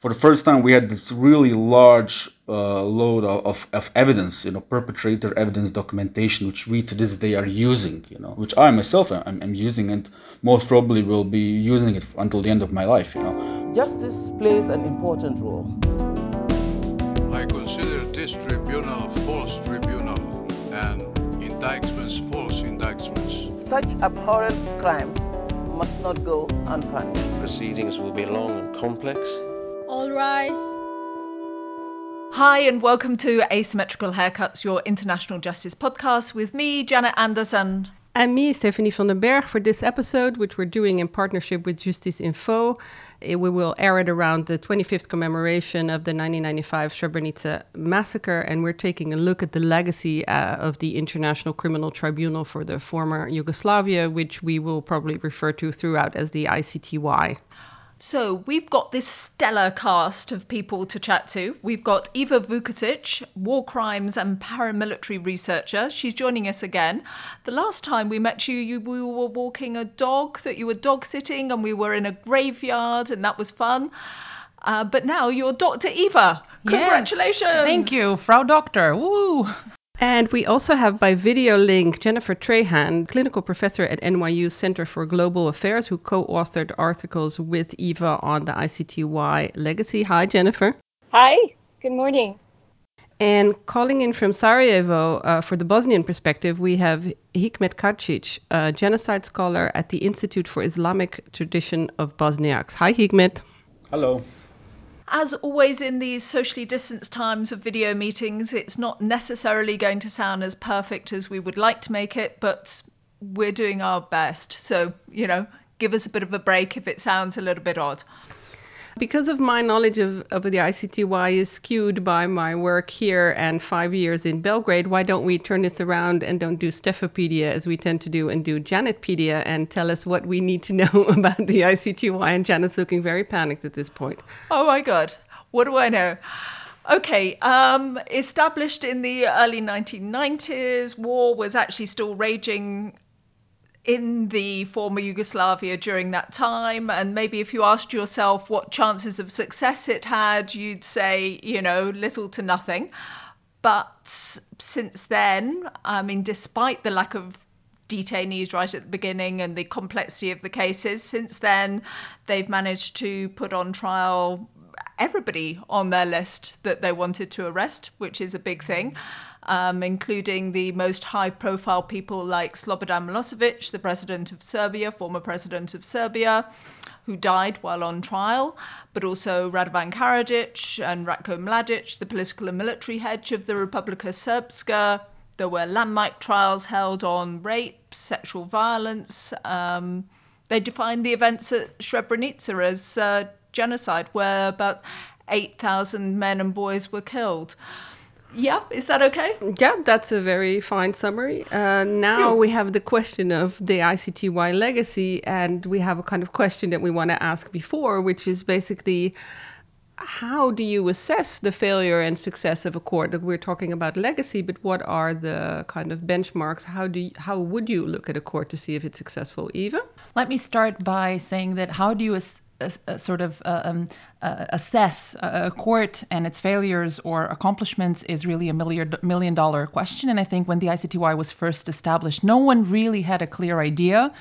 for the first time we had this really large uh, load of, of evidence, you know, perpetrator evidence documentation, which we to this day are using, you know, which I myself am, am using and most probably will be using it until the end of my life, you know. Justice plays an important role. I consider this tribunal a false tribunal and indictments false indictments. Such abhorrent crimes must not go unpunished. Proceedings will be long and complex. All rise. Hi, and welcome to Asymmetrical Haircuts, your international justice podcast with me, Janet Anderson. And me, Stephanie van den Berg, for this episode, which we're doing in partnership with Justice Info. We will air it around the 25th commemoration of the 1995 Srebrenica massacre, and we're taking a look at the legacy uh, of the International Criminal Tribunal for the former Yugoslavia, which we will probably refer to throughout as the ICTY. So we've got this stellar cast of people to chat to. We've got Iva Vukusic, war crimes and paramilitary researcher. She's joining us again. The last time we met you, you we were walking a dog, that you were dog sitting, and we were in a graveyard, and that was fun. Uh, but now you're Dr. Iva. Congratulations. Yes, thank you, Frau Doctor. Woo! And we also have by video link Jennifer Trahan, clinical professor at NYU Center for Global Affairs, who co authored articles with Iva on the ICTY legacy. Hi, Jennifer. Hi, good morning. And calling in from Sarajevo uh, for the Bosnian perspective, we have Hikmet Karcic, a genocide scholar at the Institute for Islamic Tradition of Bosniaks. Hi, Hikmet. Hello. As always in these socially distanced times of video meetings, it's not necessarily going to sound as perfect as we would like to make it, but we're doing our best. So, you know, give us a bit of a break if it sounds a little bit odd. Because of my knowledge of, of the ICTY is skewed by my work here and five years in Belgrade, why don't we turn this around and don't do Stephopedia as we tend to do and do Janetpedia and tell us what we need to know about the ICTY? And Janet's looking very panicked at this point. Oh my God, what do I know? Okay, um, established in the early 1990s, war was actually still raging in the former Yugoslavia during that time. And maybe if you asked yourself what chances of success it had, you'd say, you know, little to nothing. But since then, I mean, despite the lack of detainees right at the beginning and the complexity of the cases, since then, they've managed to put on trial everybody on their list that they wanted to arrest, which is a big thing um, including the most high profile people like Slobodan Milosevic, the president of Serbia, former president of Serbia, who died while on trial, but also Radovan Karadzic and Ratko Mladic, the political and military head of the Republika Srpska. There were landmark trials held on rape, sexual violence. Um, they defined the events at Srebrenica as uh, genocide, where about 8,000 men and boys were killed. Yeah, is that okay? Yeah, that's a very fine summary. Uh, now we have the question of the ICTY legacy, and we have a kind of question that we want to ask before, which is basically how do you assess the failure and success of a court? That we're talking about legacy, but what are the kind of benchmarks? How do you, how would you look at a court to see if it's successful? Iva, let me start by saying that how do you ass- sort of uh, um, uh, assess a court and its failures or accomplishments is really a million million dollar question. And I think when the ICTY was first established, no one really had a clear idea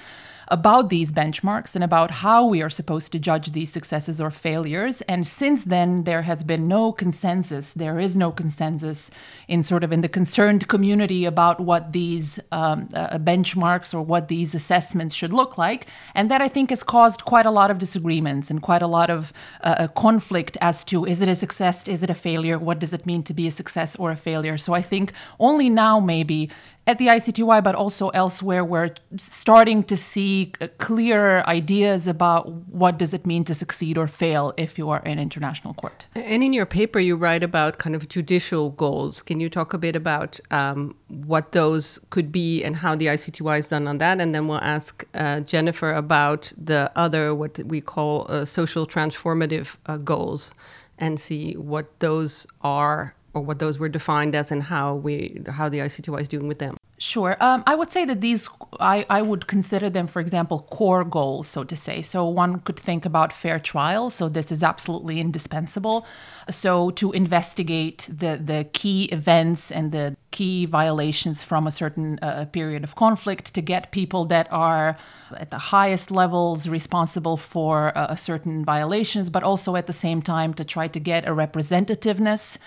about these benchmarks and about how we are supposed to judge these successes or failures. And since then, there has been no consensus. There is no consensus in sort of in the concerned community about what these um, uh, benchmarks or what these assessments should look like. And that I think has caused quite a lot of disagreements and quite a lot of uh, conflict as to is it a success, is it a failure, what does it mean to be a success or a failure. So I think only now maybe at the ICTY, but also elsewhere, we're starting to see clear ideas about what does it mean to succeed or fail if you are in international court. And in your paper, you write about kind of judicial goals. Can you talk a bit about um, what those could be and how the ICTY has done on that? And then we'll ask uh, Jennifer about the other, what we call uh, social transformative uh, goals, and see what those are or what those were defined as and how we how the ICTY is doing with them. Sure. Um, I would say that these, I, I would consider them, for example, core goals, so to say. So one could think about fair trial. So this is absolutely indispensable. So to investigate the, the key events and the key violations from a certain uh, period of conflict, to get people that are at the highest levels responsible for uh, certain violations, but also at the same time to try to get a representativeness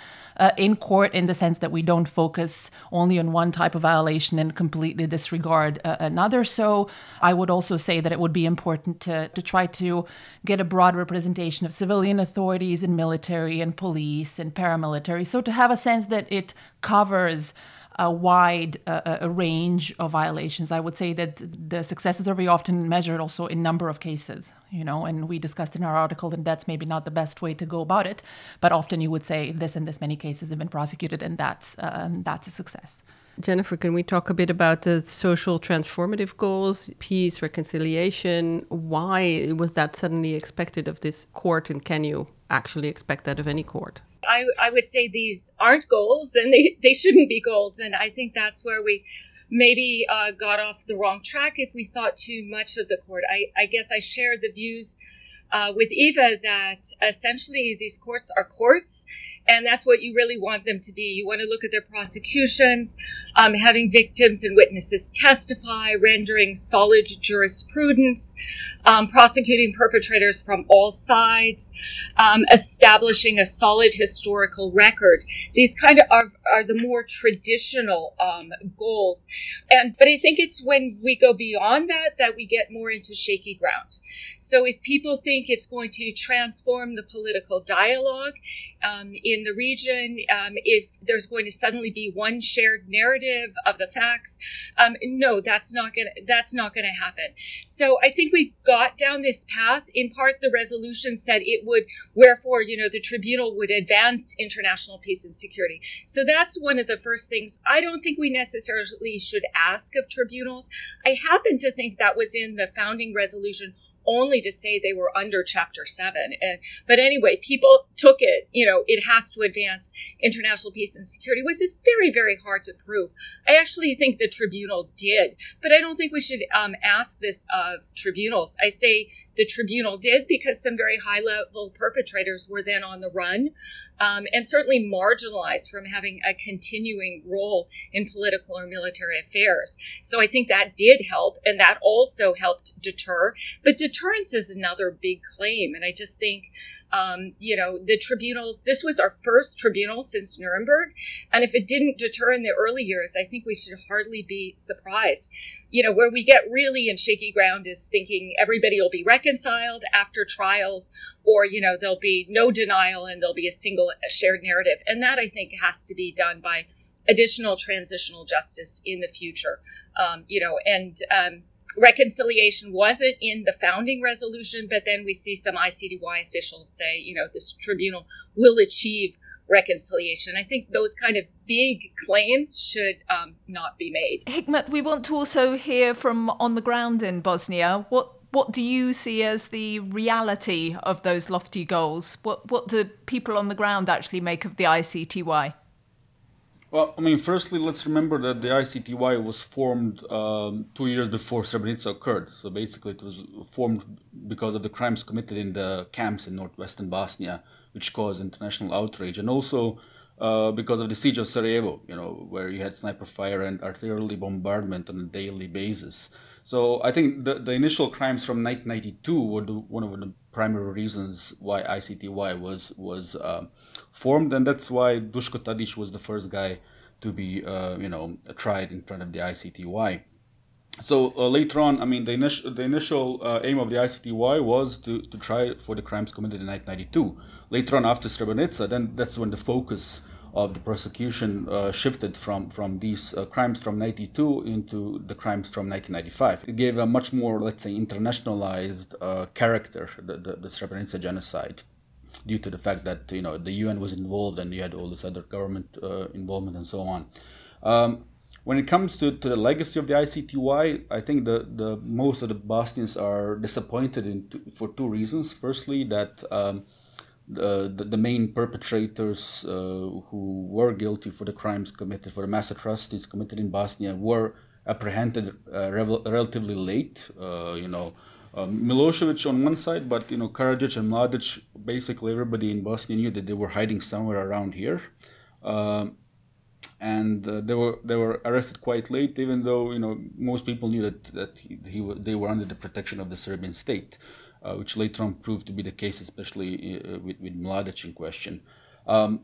uh, in court in the sense that we don't focus only on one type of violation and completely disregard uh, another. So I would also say that it would be important to, to try to get a broad representation of civilian authorities and military and police and paramilitary. So to have a sense that it covers a wide uh, a range of violations. I would say that the successes are very often measured also in number of cases, you know, and we discussed in our article that that's maybe not the best way to go about it, but often you would say this and this many cases have been prosecuted and that's uh, that's a success. Jennifer, can we talk a bit about the social transformative goals, peace, reconciliation? Why was that suddenly expected of this court, and can you actually expect that of any court? I, I would say these aren't goals and they, they shouldn't be goals. And I think that's where we maybe uh, got off the wrong track if we thought too much of the court. I, I guess I share the views uh, with Iva that essentially these courts are courts and that's what you really want them to be. You want to look at their prosecutions, um, having victims and witnesses testify, rendering solid jurisprudence, um, prosecuting perpetrators from all sides, um, establishing a solid historical record. These kind of are, are the more traditional um, goals. And but I think it's when we go beyond that that we get more into shaky ground. So if people think it's going to transform the political dialogue um, in the region, um, if there's going to suddenly be one shared narrative of the facts, um, no, that's not gonna that's not gonna happen. So I think we got down this path. In part, the resolution said it would, wherefore, you know, the tribunal would advance international peace and security. So that's one of the first things. I don't think we necessarily should ask of tribunals. I happen to think that was in the founding resolution only to say they were under Chapter 7. And, but anyway, people took it, you know, it has to advance international peace and security, which is very, very hard to prove. I actually think the tribunal did, but I don't think we should um, ask this of tribunals. I say the tribunal did because some very high level perpetrators were then on the run um, and certainly marginalized from having a continuing role in political or military affairs. So I think that did help, and that also helped deter. But deterrence is another big claim, and I just think um, you know, the tribunals, this was our first tribunal since Nuremberg. And if it didn't deter in the early years, I think we should hardly be surprised. You know, where we get really in shaky ground is thinking everybody will be reconciled after trials, or, you know, there'll be no denial and there'll be a single shared narrative. And that I think has to be done by additional transitional justice in the future. Um, you know, and, um, reconciliation wasn't in the founding resolution, but then we see some ICTY officials say, you know, this tribunal will achieve reconciliation. I think those kind of big claims should um, not be made. Hikmet, we want to also hear from on the ground in Bosnia. What what do you see as the reality of those lofty goals? What what do people on the ground actually make of the ICTY? Well, I mean, firstly, let's remember that the ICTY was formed um, two years before Srebrenica occurred. So basically, it was formed because of the crimes committed in the camps in northwestern Bosnia, which caused international outrage, and also uh, because of the siege of Sarajevo, you know, where you had sniper fire and artillery bombardment on a daily basis. So I think the, the initial crimes from 1992 were the, one of the primary reasons why ICTY was was uh, formed, and that's why Dushko Tadic was the first guy to be uh, you know tried in front of the ICTY. So uh, later on, I mean, the initial the initial uh, aim of the ICTY was to, to try for the crimes committed in 1992. Later on, after Srebrenica, then that's when the focus of the prosecution uh, shifted from from these uh, crimes from 92 into the crimes from 1995. It gave a much more, let's say, internationalized uh, character, the, the, the Srebrenica genocide, due to the fact that you know the UN was involved and you had all this other government uh, involvement and so on. Um, when it comes to, to the legacy of the ICTY, I think the, the most of the Bosnians are disappointed in for two reasons. Firstly, that um, the, the, the main perpetrators uh, who were guilty for the crimes committed, for the mass atrocities committed in Bosnia, were apprehended uh, relatively late. Uh, you know, um, Milosevic on one side, but you know, Karadzic and Mladic, basically everybody in Bosnia knew that they were hiding somewhere around here. Um, and uh, they were they were arrested quite late, even though you know most people knew that that he, he they were under the protection of the Serbian state, uh, which later on proved to be the case, especially uh, with, with Mladic in question. Um,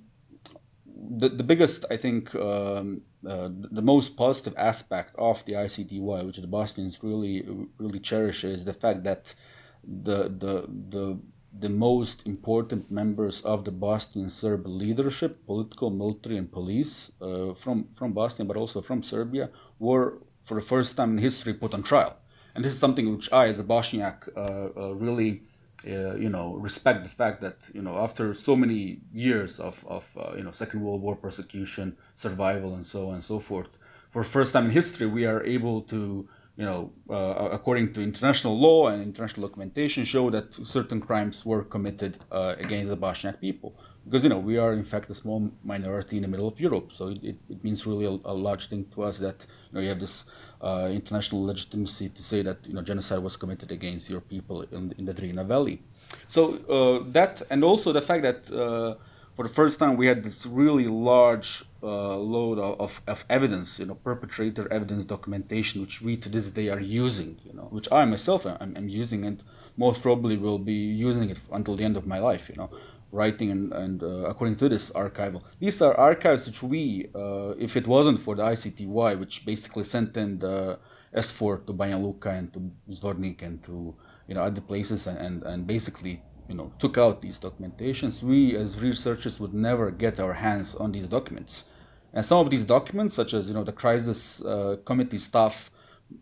the, the biggest, I think, um, uh, the most positive aspect of the ICTY, which the Bosnians really really cherish, is the fact that the the the the most important members of the Bosnian Serb leadership, political, military, and police uh, from from Bosnia, but also from Serbia, were for the first time in history put on trial. And this is something which I, as a Bosniak, uh, uh, really, uh, you know, respect the fact that you know after so many years of of you know Second World War persecution, survival, and so on and so forth, for the first time in history, we are able to you know, uh, according to international law and international documentation, show that certain crimes were committed uh, against the Bosniak people. Because, you know, we are in fact a small minority in the middle of Europe, so it, it, means really a, a, large thing to us that, you know, you have this uh, international legitimacy to say that, you know, genocide was committed against your people in, in the Drina Valley. So uh, that, and also the fact that uh, for the first time we had this really large uh, load of, of, evidence, you know, perpetrator evidence documentation, which we to this day are using, you know, which I myself am, am using and most probably will be using it until the end of my life, you know, writing and, and uh, according to this archival. These are archives which we, uh, if it wasn't for the ICTY, which basically sent in the SFOR to Banja Luka and to Zvornik and to, you know, other places and, and, and basically you know took out these documentations, we as researchers would never get our hands on these documents. And some of these documents, such as you know the crisis uh, committee staff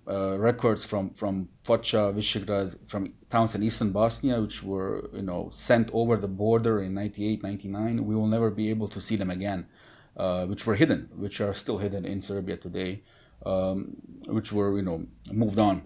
uh, records from from Foča, Visegrad, from towns in eastern Bosnia, which were you know sent over the border in 98, 99, we will never be able to see them again, uh, which were hidden, which are still hidden in Serbia today, um, which were you know moved on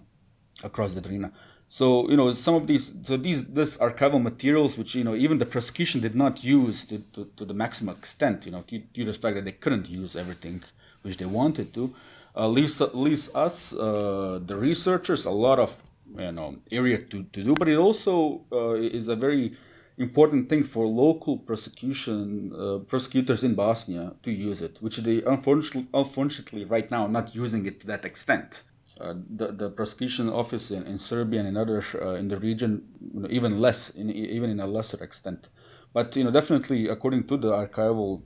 across the Drina. So you know some of these so these this archival materials which you know even the prosecution did not use to, to, to the maximum extent you know due to the fact that they couldn't use everything which they wanted to leaves leaves us uh, the researchers a lot of you know area to, to do but it also uh, is a very important thing for local prosecution uh, prosecutors in Bosnia to use it which they unfortunately unfortunately right now not using it to that extent uh, the, the prosecution office in, in Serbia and in other uh, in the region, you know, even less, in, even in a lesser extent. But you know, definitely, according to the archival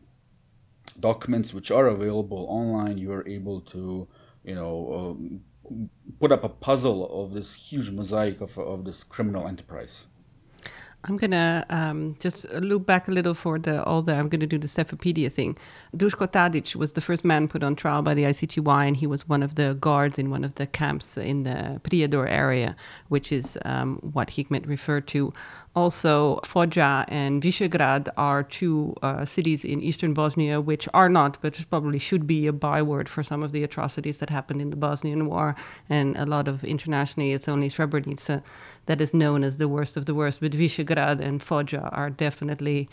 documents which are available online, you are able to, you know, um, put up a puzzle of this huge mosaic of, of this criminal enterprise. I'm gonna um, just loop back a little for the all the I'm gonna do the Stefapedia thing. Dushko Tadic was the first man put on trial by the ICTY, and he was one of the guards in one of the camps in the Prijedor area, which is um, what Hikmet referred to. Also, Foča and Visegrad are two uh, cities in eastern Bosnia which are not, but probably should be a byword for some of the atrocities that happened in the Bosnian War, and a lot of internationally, it's only Srebrenica that is known as the worst of the worst. But Visegrad and Foča are definitely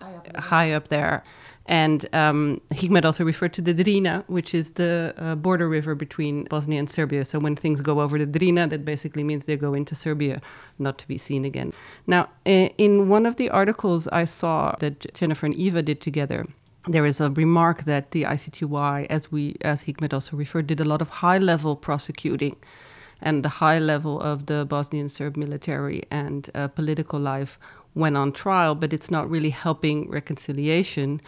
high up, high up there. And um, Hikmet also referred to the Drina, which is the uh, border river between Bosnia and Serbia. So when things go over the Drina, that basically means they go into Serbia, not to be seen again. Now, in one of the articles I saw that Jennifer and Iva did together, there is a remark that the ICTY, as we, as Hikmet also referred, did a lot of high-level prosecuting and the high level of the Bosnian Serb military and uh, political life went on trial, but it's not really helping reconciliation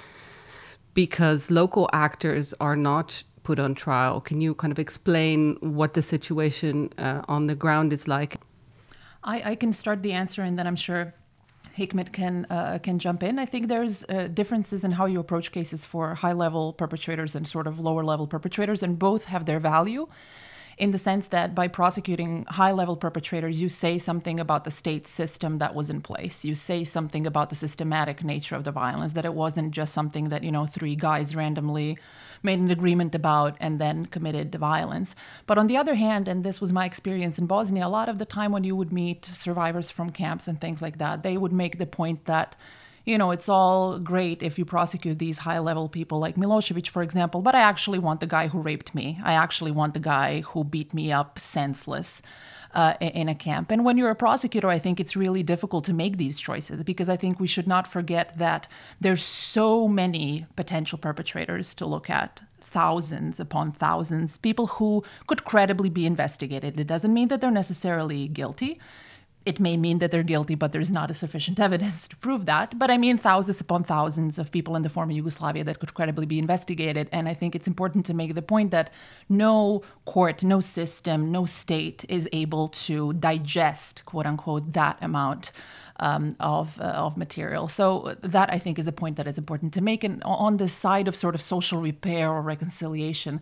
because local actors are not put on trial. Can you kind of explain what the situation uh, on the ground is like? I, I, can start the answer, and then I'm sure Hikmet can uh, can jump in. I think there's uh, differences in how you approach cases for high level perpetrators and sort of lower level perpetrators, and both have their value in the sense that by prosecuting high level perpetrators, you say something about the state system that was in place. You say something about the systematic nature of the violence, that it wasn't just something that, you know, three guys randomly made an agreement about and then committed the violence. But on the other hand, and this was my experience in Bosnia, a lot of the time when you would meet survivors from camps and things like that, they would make the point that you know, it's all great if you prosecute these high level people like Milosevic, for example, but I actually want the guy who raped me. I actually want the guy who beat me up senseless. Uh, in a camp. And when you're a prosecutor, I think it's really difficult to make these choices because I think we should not forget that there's so many potential perpetrators to look at thousands upon thousands, people who could credibly be investigated. It doesn't mean that they're necessarily guilty. It may mean that they're guilty, but there's not a sufficient evidence to prove that. But I mean thousands upon thousands of people in the former Yugoslavia that could credibly be investigated. And I think it's important to make the point that no court, no system, no state is able to digest, quote unquote, that amount um, of uh, of material. So that I think is a point that is important to make. And on the side of sort of social repair or reconciliation,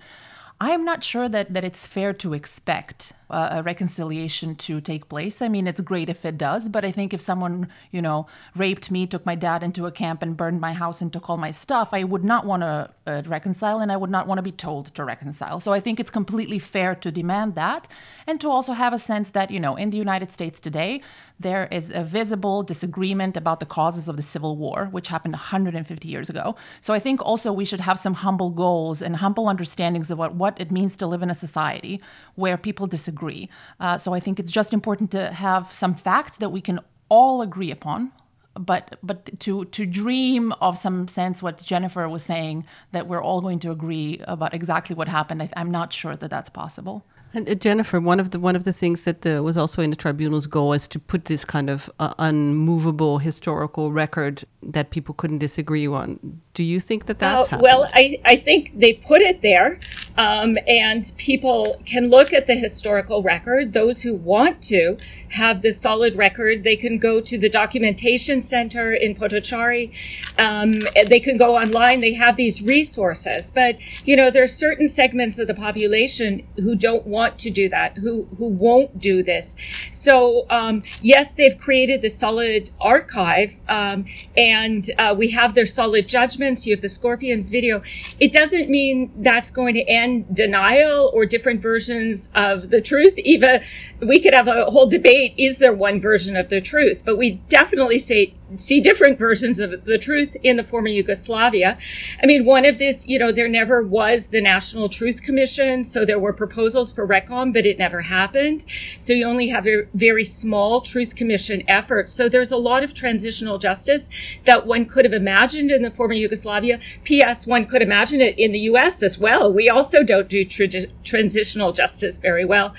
I am not sure that, that it's fair to expect uh, a reconciliation to take place. I mean, it's great if it does, but I think if someone, you know, raped me, took my dad into a camp and burned my house and took all my stuff, I would not want to uh, reconcile and I would not want to be told to reconcile. So I think it's completely fair to demand that and to also have a sense that, you know, in the United States today, there is a visible disagreement about the causes of the Civil War, which happened 150 years ago. So I think also we should have some humble goals and humble understandings of what, what it means to live in a society where people disagree. Uh, so I think it's just important to have some facts that we can all agree upon but but to to dream of some sense what Jennifer was saying that we're all going to agree about exactly what happened I, am not sure that that's possible and uh, Jennifer, one of the one of the things that the, was also in the tribunal's goal is to put this kind of uh, unmovable historical record that people couldn't disagree on. Do you think that that's uh, well? I I think they put it there, um, and people can look at the historical record. Those who want to have this solid record, they can go to the documentation center in Potocari. Um, they can go online. They have these resources. But, you know, there are certain segments of the population who don't want to do that, who, who won't do this. So, um, yes, they've created the solid archive, um, and uh, we have their solid judgments. You have the Scorpions video. It doesn't mean that's going to end denial or different versions of the truth. Iva, we could have a whole debate is there one version of the truth, but we definitely say, see different versions of the truth in the former Yugoslavia. I mean, one of this, you know, there never was the National Truth Commission, so there were proposals for RECOM, but it never happened. So you only have a very small Truth Commission effort. So there's a lot of transitional justice that one could have imagined in the former Yugoslavia. P.S. One could imagine it in the U.S. as well. We also don't do tra- transitional justice very well,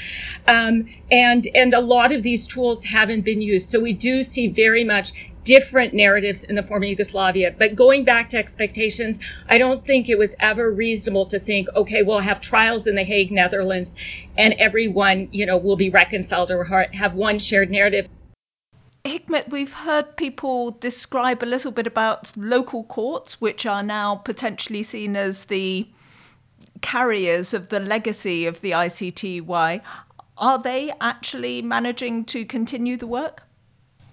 um, and and a lot of these tools haven't been used. So we do see very much different narratives in the former Yugoslavia. But going back to expectations, I don't think it was ever reasonable to think, okay, we'll have trials in the Hague, Netherlands, and everyone, you know, will be reconciled or have one shared narrative. Hikmet, we've heard people describe a little bit about local courts, which are now potentially seen as the carriers of the legacy of the ICTY. Are they actually managing to continue the work?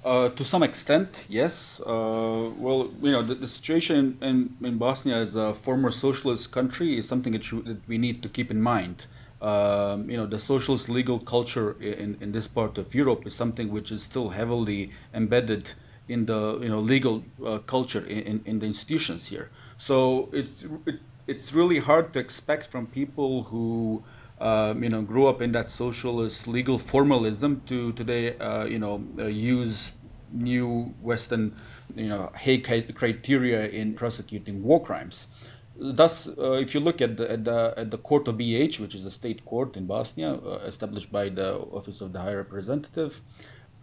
Uh, to some extent, yes. Uh, well, you know, the, the situation in, in, Bosnia as a former socialist country is something that, that we need to keep in mind. Um, you know, the socialist legal culture in, in this part of Europe is something which is still heavily embedded in the you know legal uh, culture in, in the institutions here. So it's it, it's really hard to expect from people who um, you know, grew up in that socialist legal formalism to today, uh, you know, uh, use new Western, you know, Hague criteria in prosecuting war crimes. Thus, uh, if you look at the, at the, at the court of BH, which is a state court in Bosnia, uh, established by the Office of the High Representative,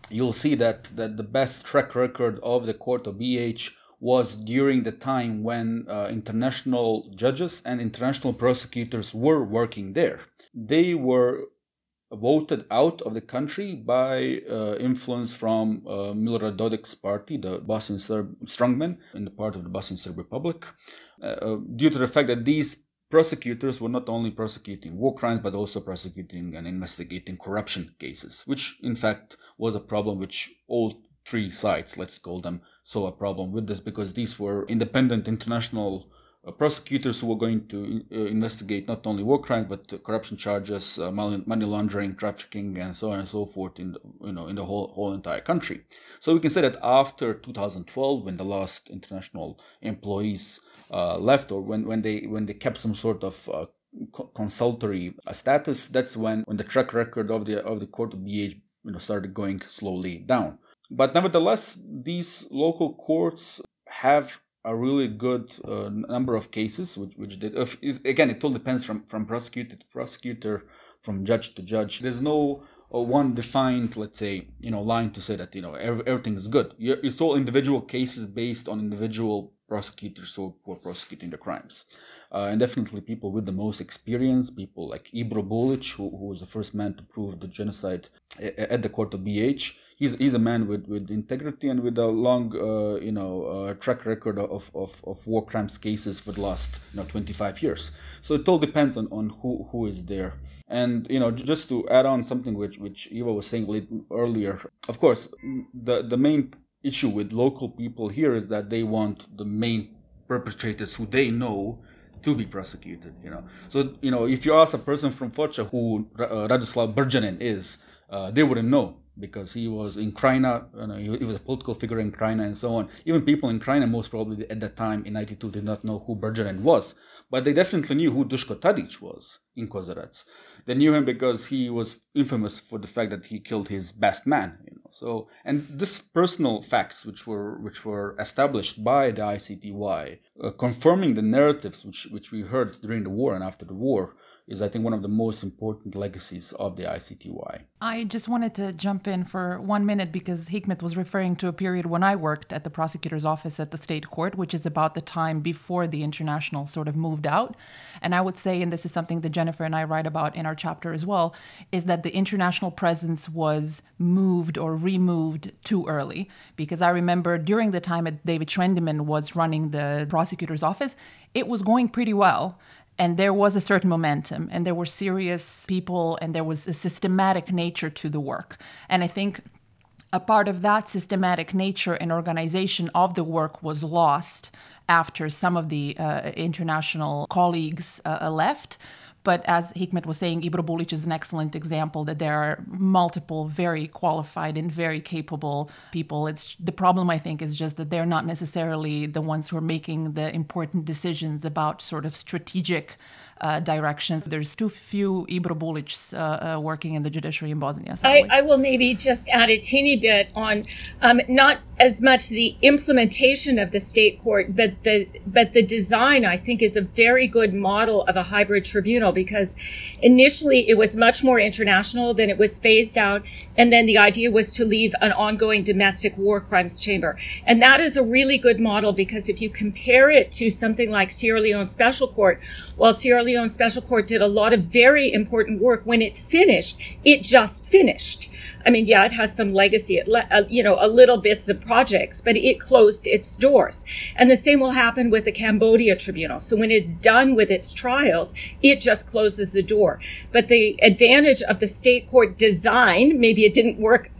you'll see that, that the best track record of the court of BH was during the time when uh, international judges and international prosecutors were working there. They were voted out of the country by uh, influence from uh, Milorad Dodik's party, the Bosnian Serb strongmen in the part of the Bosnian Serb Republic, uh, uh, due to the fact that these prosecutors were not only prosecuting war crimes but also prosecuting and investigating corruption cases, which in fact was a problem which all three sides, let's call them, saw a problem with this because these were independent international uh, prosecutors who were going to uh, investigate not only war crimes but corruption charges, uh, money, money laundering, trafficking, and so on and so forth in the, you know in the whole whole entire country. So we can say that after 2012, when the last international employees uh, left, or when, when they when they kept some sort of uh, consultory status, that's when when the track record of the of the court of BH you know started going slowly down. But nevertheless, these local courts have a really good uh, number of cases, which, which did. Again, it all depends from, from prosecutor to prosecutor, from judge to judge. There's no uh, one defined, let's say, you know, line to say that you know every, everything is good. You, it's all individual cases based on individual prosecutors who, who are prosecuting the crimes. Uh, and definitely people with the most experience, people like Ibro Bulic, who, who was the first man to prove the genocide at the court of BH he's he's a man with, with integrity and with a long uh, you know uh, track record of, of, of war crimes cases for the last you know 25 years. So it all depends on, on who who is there. And you know just to add on something which which Eva was saying earlier, of course the the main issue with local people here is that they want the main perpetrators who they know to be prosecuted. You know, so you know if you ask a person from Foča who uh, Radoslav is, uh, they wouldn't know because he was in Krajina, you know, he, was a political figure in Krajina and so on. Even people in Krajina most probably at that time in 92 did not know who Brđanin was, but they definitely knew who Duško Tadić was in Kozarac. They knew him because he was infamous for the fact that he killed his best man. You know, so and this personal facts which were which were established by the ICTY, uh, confirming the narratives which which we heard during the war and after the war is I think one of the most important legacies of the ICTY. I just wanted to jump in for one minute because Hikmet was referring to a period when I worked at the prosecutor's office at the state court, which is about the time before the international sort of moved out. And I would say, and this is something that Jennifer and I write about in our chapter as well, is that the international presence was moved or removed too early. Because I remember during the time that David Schwendiman was running the prosecutor's office, it was going pretty well and there was a certain momentum and there were serious people and there was a systematic nature to the work. And i think a part of that systematic nature and organization of the work was lost after some of the uh, international colleagues uh, left but as Hikmet was saying, Ibro Bulic is an excellent example that there are multiple very qualified and very capable people. It's the problem I think is just that they're not necessarily the ones who are making the important decisions about sort of strategic uh, directions. There's too few Ibro Bulics uh, uh, working in the judiciary in Bosnia. I, I, will maybe just add a teeny bit on um, not as much the implementation of the state court, but the but the design. I think is a very good model of a hybrid tribunal because initially it was much more international, then it was phased out, and then the idea was to leave an ongoing domestic war crimes chamber, and that is a really good model because if you compare it to something like Sierra Leone Special Court, while Sierra Leone Leone Special Court did a lot of very important work. When it finished, it just finished. I mean, yeah, it has some legacy, it le- uh, you know, a little bits of projects, but it closed its doors. And the same will happen with the Cambodia Tribunal. So when it's done with its trials, it just closes the door. But the advantage of the state court design, maybe it didn't work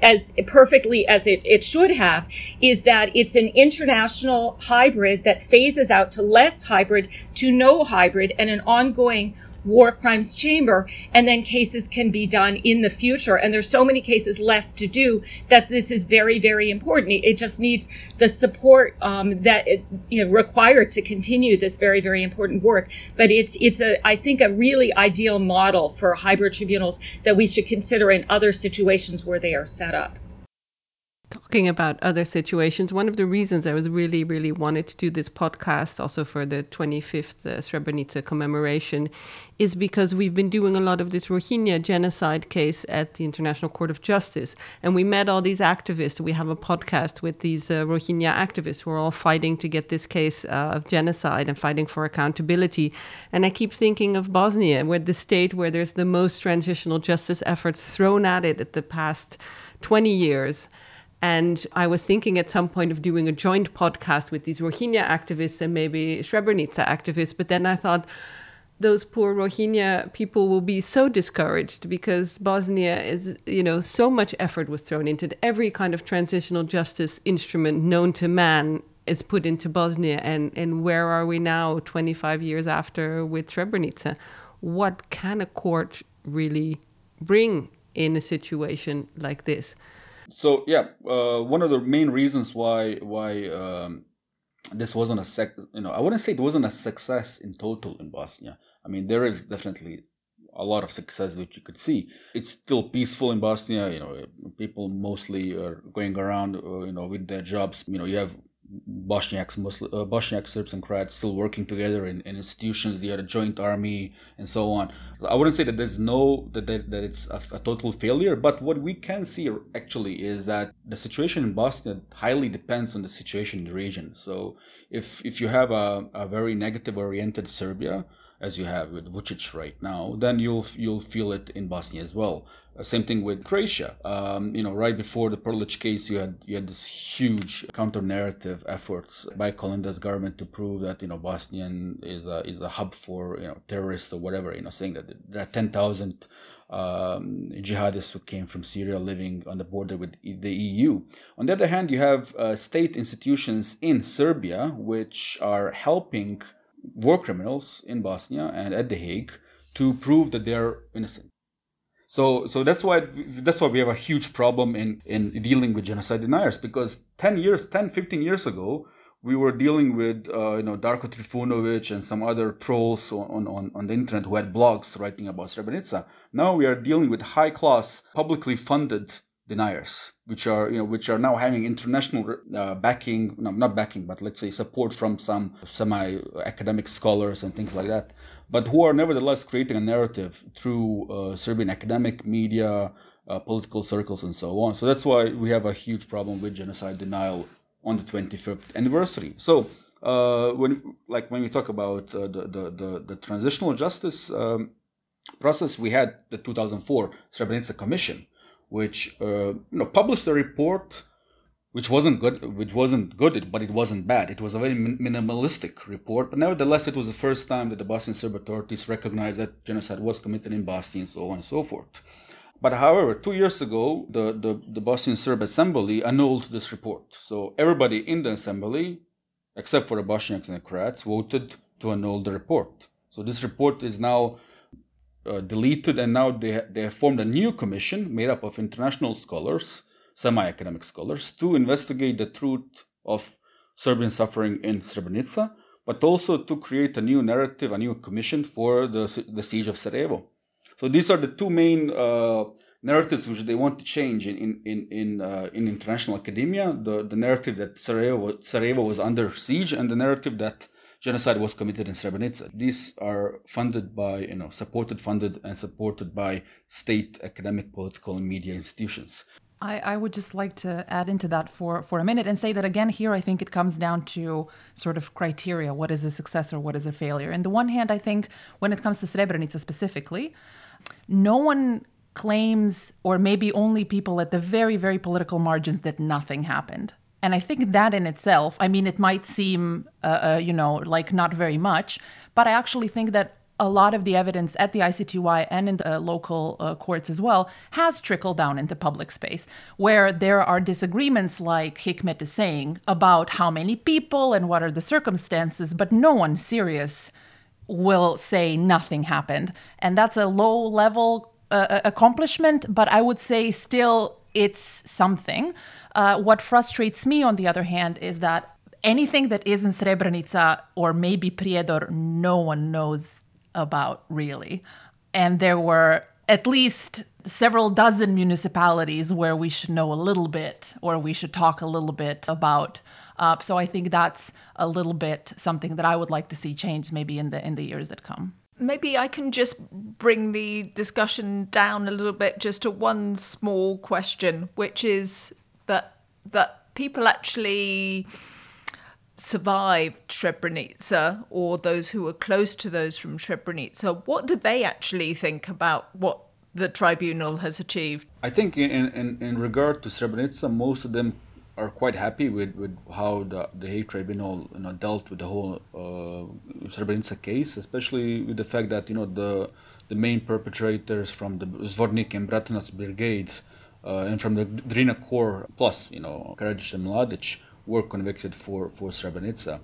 as perfectly as it, it should have is that it's an international hybrid that phases out to less hybrid to no hybrid and an ongoing war crimes chamber and then cases can be done in the future. And there's so many cases left to do that this is very very important. It just needs the support um, that it, you know required to continue this very very important work. But it's it's a i think a really ideal model for hybrid tribunals that we should consider in other situations where they are set up talking about other situations, one of the reasons I was really, really wanted to do this podcast, also for the 25th uh, Srebrenica commemoration, is because we've been doing a lot of this Rohingya genocide case at the International Court of Justice, and we met all these activists. We have a podcast with these uh, Rohingya activists who are all fighting to get this case uh, of genocide and fighting for accountability. And I keep thinking of Bosnia, where the state where there's the most transitional justice efforts thrown at it at the past 20 years and I was thinking at some point of doing a joint podcast with these Rohingya activists and maybe Srebrenica activists. But then I thought, those poor Rohingya people will be so discouraged because Bosnia is, you know, so much effort was thrown into. Every kind of transitional justice instrument known to man is put into Bosnia and, and where are we now 25 years after with Srebrenica? What can a court really bring in a situation like this? So yeah, uh, one of the main reasons why why um, this wasn't a sec, you know, I wouldn't say it wasn't a success in total in Bosnia. I mean, there is definitely a lot of success which you could see. It's still peaceful in Bosnia. You know, people mostly are going around, uh, you know, with their jobs. You know, you have Bosniaks, Muslim, uh, Bosniak Serbs and Croats still working together in, in, institutions. They are a joint army and so on. I wouldn't say that there's no that that, that it's a, a, total failure, but what we can see actually is that the situation in Bosnia highly depends on the situation in the region. So if if you have a, a very negative oriented Serbia, as you have with Vucic right now, then you'll you'll feel it in Bosnia as well. Uh, same thing with Croatia. Um, you know, right before the Prlic case, you had you had this huge counter narrative efforts by Kolinda's government to prove that you know Bosnian is a is a hub for you know terrorists or whatever. You know, saying that there are 10,000 um, jihadists who came from Syria living on the border with the EU. On the other hand, you have uh, state institutions in Serbia which are helping war criminals in Bosnia and at The Hague to prove that they're innocent. So, so that's why that's why we have a huge problem in, in dealing with genocide deniers because 10 years, 10, 15 years ago, we were dealing with uh, you know Darko Trifunovic and some other trolls on, on, on the internet who had blogs writing about Srebrenica. Now we are dealing with high class, publicly funded deniers, which are you know which are now having international uh, backing, no, not backing, but let's say support from some semi-academic scholars and things like that, but who are nevertheless creating a narrative through uh, Serbian academic media, uh, political circles, and so on. So that's why we have a huge problem with genocide denial on the 25th anniversary. So. Uh, when, like when we talk about uh, the, the, the, the transitional justice um, process, we had the 2004 Srebrenica Commission, which uh, you know published a report which wasn't good which wasn't good but it wasn't bad. It was a very minimalistic report. But nevertheless it was the first time that the bosnian serb authorities recognized that genocide was committed in bosnia and so on and so forth. But however two years ago the, the, the bosnian serb assembly annulled this report. So everybody in the assembly except for the bosniaks and the croats voted to annul the report. So this report is now uh, deleted, and now they, they have formed a new commission made up of international scholars, semi academic scholars, to investigate the truth of Serbian suffering in Srebrenica, but also to create a new narrative, a new commission for the, the siege of Sarajevo. So these are the two main uh, narratives which they want to change in in in uh, in international academia: the the narrative that Sarajevo Sarajevo was under siege, and the narrative that genocide was committed in Srebrenica. These are funded by, you know, supported, funded, and supported by state academic, political, and media institutions. I, I, would just like to add into that for, for a minute and say that again here I think it comes down to sort of criteria. What is a success or what is a failure? And the one hand, I think when it comes to Srebrenica specifically, no one claims, or maybe only people at the very, very political margins, that nothing happened. And I think that in itself, I mean, it might seem, uh, uh, you know, like not very much, but I actually think that a lot of the evidence at the ICTY and in the uh, local uh, courts as well has trickled down into public space, where there are disagreements, like Hikmet is saying, about how many people and what are the circumstances, but no one serious will say nothing happened. And that's a low level uh, accomplishment, but I would say still it's something. Uh, what frustrates me, on the other hand, is that anything that is in Srebrenica or maybe Prijedor, no one knows about really. And there were at least several dozen municipalities where we should know a little bit or we should talk a little bit about. Uh, so I think that's a little bit something that I would like to see change maybe in the in the years that come. Maybe I can just bring the discussion down a little bit just to one small question, which is that that people actually survived Srebrenica or those who were close to those from Srebrenica, what do they actually think about what the tribunal has achieved? I think in, in, in regard to Srebrenica, most of them are quite happy with, with how the, the Hague Tribunal you know, dealt with the whole uh, Srebrenica case, especially with the fact that you know the the main perpetrators from the Zvornik and Bratunac brigades and from the Drina Corps, plus, you know, Karadzic and Mladic, were convicted for, for Srebrenica.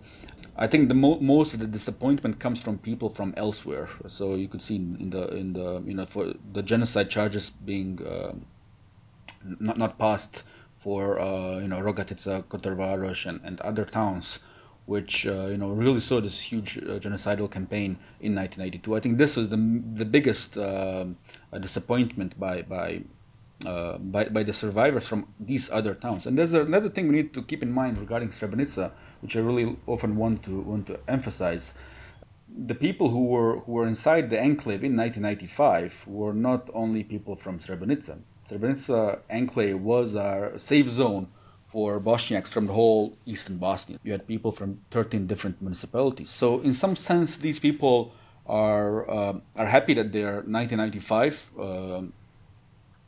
I think the mo- most of the disappointment comes from people from elsewhere. So you could see in, the in the you know for the genocide charges being uh, not not passed for uh, you know Rogatica, Kotorvaros, and, and other towns, which uh, you know really saw this huge uh, genocidal campaign in 1992. I think this was the the biggest uh, disappointment by by uh, by, by the survivors from these other towns. And there's another thing we need to keep in mind regarding Srebrenica, which I really often want to want to emphasize. The people who were who were inside the enclave in 1995 were not only people from Srebrenica. Srebrenica enclave was a safe zone for Bosniaks from the whole eastern Bosnia. You had people from 13 different municipalities. So in some sense, these people are uh, are happy that their 1995 uh,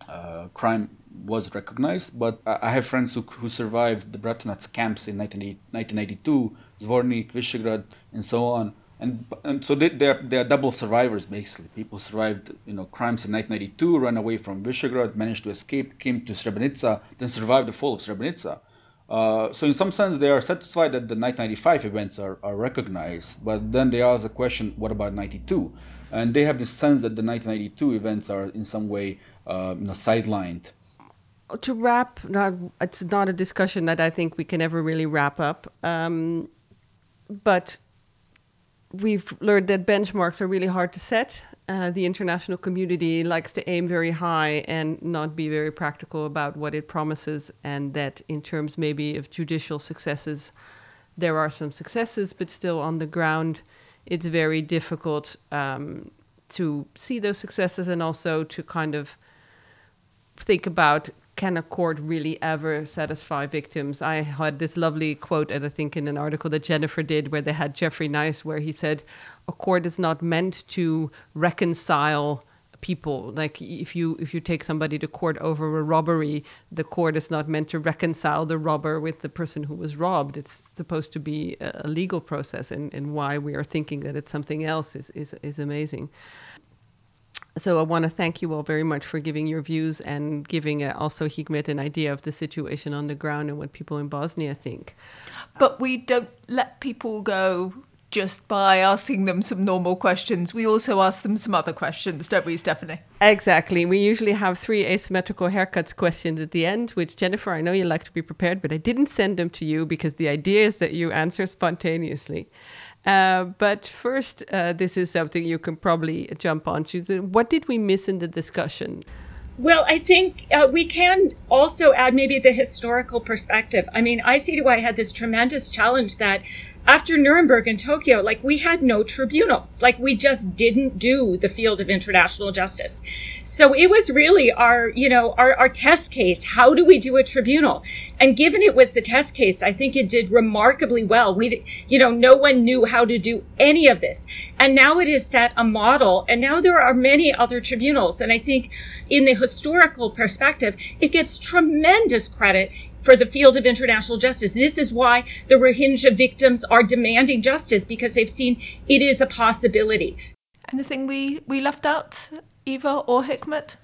uh, crime was recognized. But I have friends who, who survived the Bratunac camps in 1982, Zvornik, Visegrad, and so on. And, and so they, they, are, they are double survivors basically. People survived, you know, crimes in 1992, ran away from Visegrad, managed to escape, came to Srebrenica, then survived the fall of Srebrenica. Uh, so in some sense, they are satisfied that the 1995 events are, are recognized, but then they ask the question, what about 92? And they have the sense that the 1992 events are in some way uh, you know, sidelined. To wrap, not, it's not a discussion that I think we can ever really wrap up. Um, but we've learned that benchmarks are really hard to set. Uh, the international community likes to aim very high and not be very practical about what it promises, and that in terms maybe of judicial successes, there are some successes, but still on the ground, it's very difficult um, to see those successes and also to kind of think about can a court really ever satisfy victims? I had this lovely quote, and I think in an article that Jennifer did, where they had Geoffrey Nice, where he said, "A court is not meant to reconcile." People. Like if you if you take somebody to court over a robbery the court is not meant to reconcile the robber with the person who was robbed. It's supposed to be a, legal process and, and why we are thinking that it's something else is is, is amazing. So I want to thank you all very much for giving your views and giving uh, also Hikmet an idea of the situation on the ground and what people in Bosnia think. But we don't let people go just by asking them some normal questions. We also ask them some other questions, don't we, Stephanie? Exactly. We usually have three asymmetrical haircuts questions at the end, which Jennifer, I know you like to be prepared, but I didn't send them to you because the idea is that you answer spontaneously. Uh, but first, uh, this is something you can probably jump onto. What did we miss in the discussion? Well, I think uh, we can also add maybe the historical perspective. I mean, ICTY had this tremendous challenge that after Nuremberg and Tokyo, like we had no tribunals. Like we just didn't do the field of international justice. So it was really our, you know, our, our test case. How do we do a tribunal? And given it was the test case, I think it did remarkably well. We, you know, no one knew how to do any of this. And now it has set a model. And now there are many other tribunals. And I think in the historical perspective, it gets tremendous credit for the field of international justice. This is why the Rohingya victims are demanding justice because they've seen it is a possibility. Anything we, we left out, Iva or Hikmet?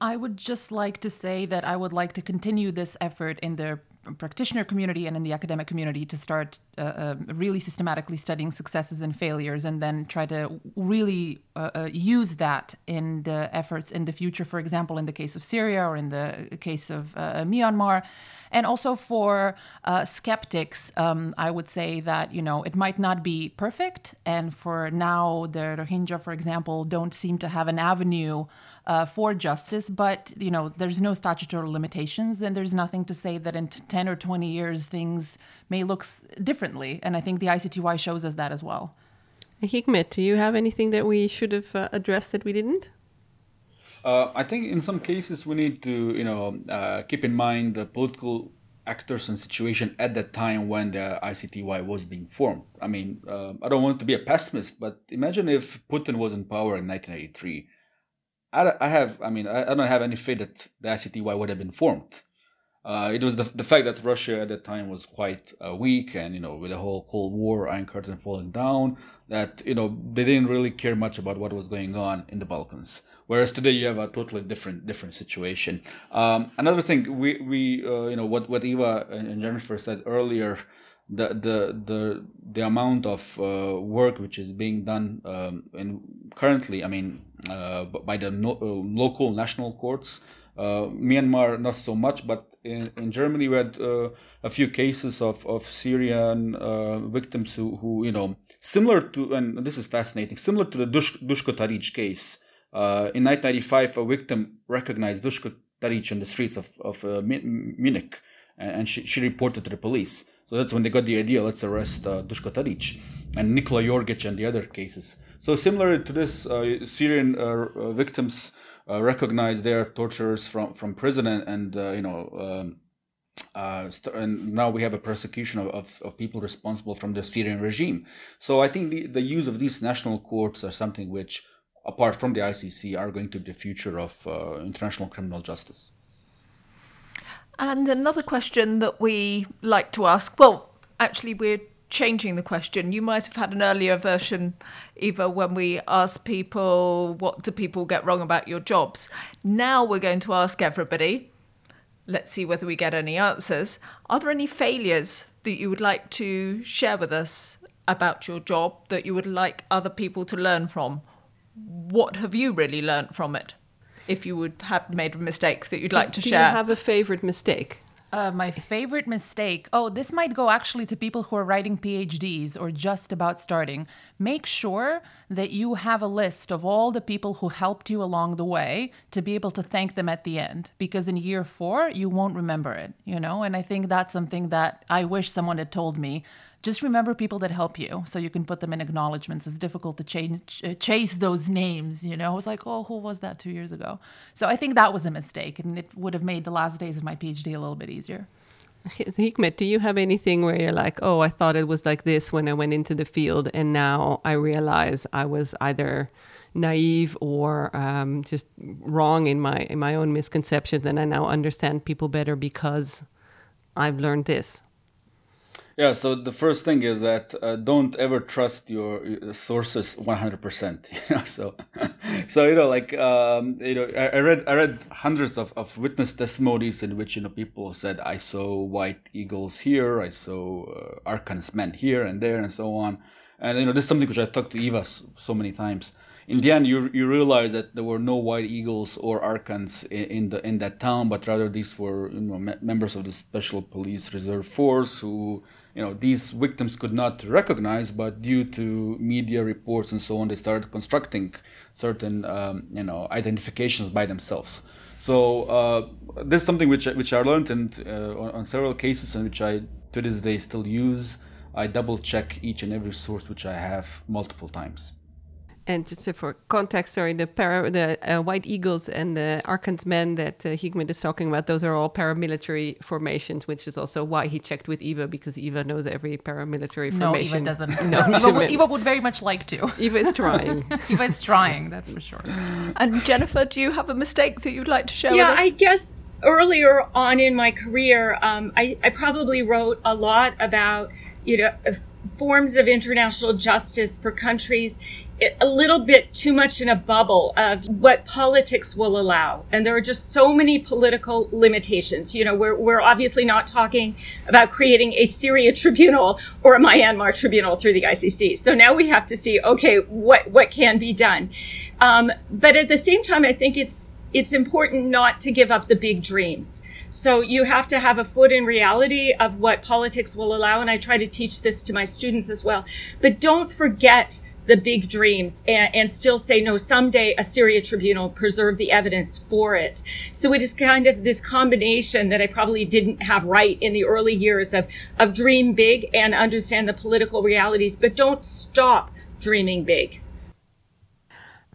I would just like to say that I would like to continue this effort in the practitioner community and in the academic community to start uh, uh, really systematically studying successes and failures and then try to really uh, uh, use that in the efforts in the future, for example, in the case of Syria or in the case of uh, Myanmar. And also for uh, skeptics, um, I would say that you know it might not be perfect, and for now the Rohingya, for example, don't seem to have an avenue uh, for justice. But you know there's no statutory limitations, and there's nothing to say that in 10 or 20 years things may look differently. And I think the ICTY shows us that as well. Hikmet, do you have anything that we should have uh, addressed that we didn't? Uh, I think in some cases we need to, you know, uh, keep in mind the political actors and situation at that time when the ICTY was being formed. I mean, uh, I don't want to be a pessimist, but imagine if Putin was in power in 1983. I, I have, I mean, I, I, don't have any faith that the ICTY would have been formed. Uh, it was the, the fact that Russia at that time was quite uh, weak, and you know, with the whole Cold War, Iron Curtain falling down, that you know they didn't really care much about what was going on in the Balkans. Whereas today you have a totally different different situation. Um, another thing, we we uh, you know what what Iva and Jennifer said earlier, the the the the amount of uh, work which is being done um, and currently, I mean, uh, by the no, uh, local national courts. Uh, Myanmar not so much, but in, in Germany we had uh, a few cases of, of Syrian victims who, who you know similar to and this is fascinating similar to the Dush, Duško Tadić case uh, in 1995, a victim recognized Duško Tadić in the streets of, of uh, Munich, and she, she reported to the police. So that's when they got the idea, let's arrest uh, Duško Tadić and Nikola Jorgic and the other cases. So similar to this, uh, Syrian uh, uh, victims uh, recognized their torturers from, from prison and, and you know, um, uh, and now we have a persecution of, of, of, people responsible from the Syrian regime. So I think the, the use of these national courts are something which apart from the ICC, are going to be the future of uh, international criminal justice. And another question that we like to ask well, actually, we're changing the question. You might have had an earlier version, Iva, when we asked people, what do people get wrong about your jobs? Now we're going to ask everybody. Let's see whether we get any answers. Are there any failures that you would like to share with us about your job that you would like other people to learn from? what have you really learnt from it? If you would have made a mistake that you'd do, like to do share. Do you have a favorite mistake? Uh, my favorite mistake. Oh, this might go actually to people who are writing PhDs or just about starting. Make sure that you have a list of all the people who helped you along the way to be able to thank them at the end. Because in year four, you won't remember it, you know? And I think that's something that I wish someone had told me just remember people that help you so you can put them in acknowledgments. It's difficult to change, uh, chase those names, you know. It's like, oh, who was that two years ago? So I think that was a mistake, and it would have made the last days of my PhD a little bit easier. Hikmet, do you have anything where you're like, oh, I thought it was like this when I went into the field, and now I realize I was either naive or um, just wrong in my in my own misconceptions, and I now understand people better because I've learned this. Yeah, so the first thing is that uh, don't ever trust your, your sources 100%. You know, so, so you know, like um, you know, I, I, read I read hundreds of, of witness testimonies in which you know people said I saw white eagles here, I saw uh, Arkan's men here and there, and so on. And you know, this is something which I talked to Iva so many times. In the end, you you realize that there were no white eagles or Arkans in, in the in that town, but rather these were you know me- members of the Special Police Reserve Force who you know these victims could not recognize, but due to media reports and so on, they started constructing certain um, you know identifications by themselves. So uh, this is something which which I learned and uh, on, on, several cases and which I to this day still use. I double check each and every source which I have multiple times. And just for context, sorry, the para, the uh, White Eagles and the Arkan's men that uh, Hikmet is talking about, those are all paramilitary formations, which is also why he checked with Iva because Iva knows every paramilitary no, formation. No, Iva doesn't. No, Iva, would, Iva, would, very much like to. Iva is trying. Iva is trying, that's for sure. And Jennifer, do you have a mistake that you'd like to share yeah, with us? I guess earlier on in my career, um, I, I probably wrote a lot about you know forms of international justice for countries a little bit too much in a bubble of what politics will allow. And there are just so many political limitations. You know, we're, we're obviously not talking about creating a Syria tribunal or a Myanmar tribunal through the ICC. So now we have to see, okay, what, what can be done? Um, but at the same time, I think it's, it's important not to give up the big dreams. So you have to have a foot in reality of what politics will allow. And I try to teach this to my students as well. But don't forget the big dreams and, and, still say, no, someday a Syria tribunal preserve the evidence for it. So it is kind of this combination that I probably didn't have right in the early years of, of dream big and understand the political realities, but don't stop dreaming big.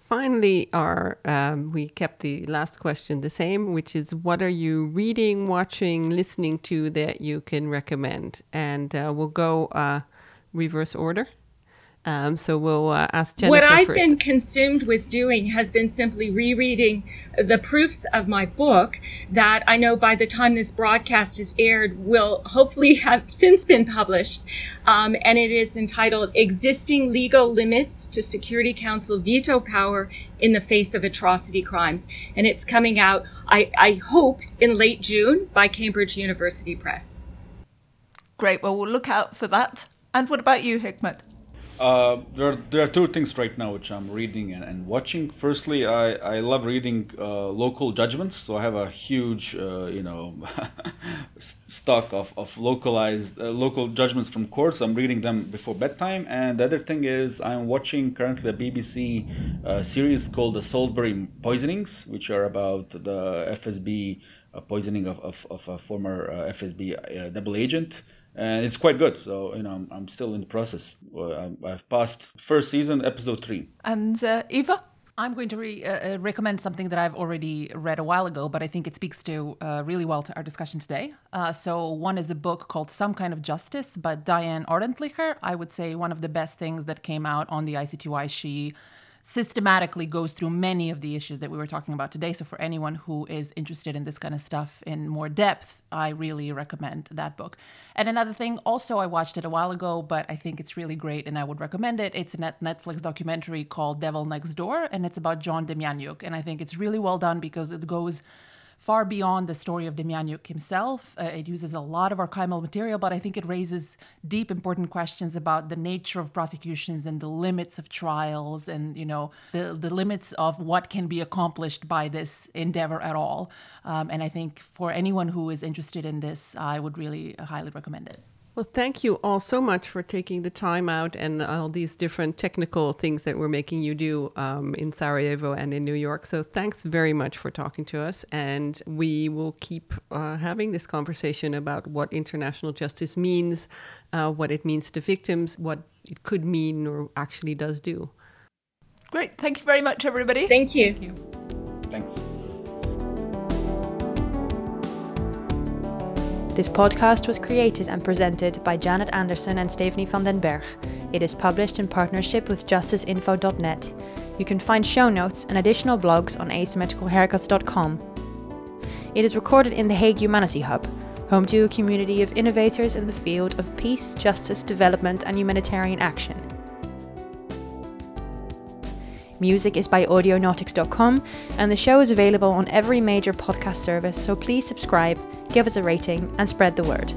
Finally, our um, we kept the last question the same, which is what are you reading, watching, listening to that you can recommend? And uh, we'll go uh, reverse order. Um, so we'll uh, ask Jennifer What I've first. been consumed with doing has been simply rereading the proofs of my book that I know by the time this broadcast is aired will hopefully have since been published. Um, and it is entitled Existing Legal Limits to Security Council Veto Power in the Face of Atrocity Crimes. And it's coming out, I, I hope, in late June by Cambridge University Press. Great. Well, we'll look out for that. And what about you, Hikmet? Uh, there, are, there are two things right now which I'm reading and, and watching. Firstly, I, I love reading uh, local judgments, so I have a huge, uh, you know, stock of, of localized uh, local judgments from courts. I'm reading them before bedtime. And the other thing is I'm watching currently a BBC uh, series called the Salisbury Poisonings, which are about the FSB poisoning of, of, of a former FSB double agent and it's quite good. So you know, I'm, I'm still in the process. I've passed first season, episode three. And uh, Iva. I'm going to re- uh, recommend something that I've already read a while ago, but I think it speaks to uh, really well to our discussion today. Uh, so one is a book called Some Kind of Justice by Diane Orentlicher. I would say one of the best things that came out on the ICTY. She systematically goes through many of the issues that we were talking about today. So for anyone who is interested in this kind of stuff in more depth, I really recommend that book. And another thing, also I watched it a while ago, but I think it's really great and I would recommend it. It's a Netflix documentary called Devil Next Door, and it's about John Demjanjuk. And I think it's really well done because it goes far beyond the story of Demjanjuk himself. Uh, it uses a lot of archival material, but I think it raises deep, important questions about the nature of prosecutions and the limits of trials and, you know, the, the limits of what can be accomplished by this endeavor at all. Um, and I think for anyone who is interested in this, I would really highly recommend it. Well, thank you all so much for taking the time out and all these different technical things that we're making you do um, in Sarajevo and in New York. So thanks very much for talking to us. And we will keep uh, having this conversation about what international justice means, uh, what it means to victims, what it could mean or actually does do. Great. Thank you very much, everybody. Thank you. Thank you. Thanks. This podcast was created and presented by Janet Anderson and Stephanie van den Berg. It is published in partnership with justiceinfo.net. You can find show notes and additional blogs on asymmetricalhaircuts.com. It is recorded in the Hague Humanity Hub, home to a community of innovators in the field of peace, justice, development, and humanitarian action. Music is by Audionautics.com, and the show is available on every major podcast service, so please subscribe, give us a rating, and spread the word.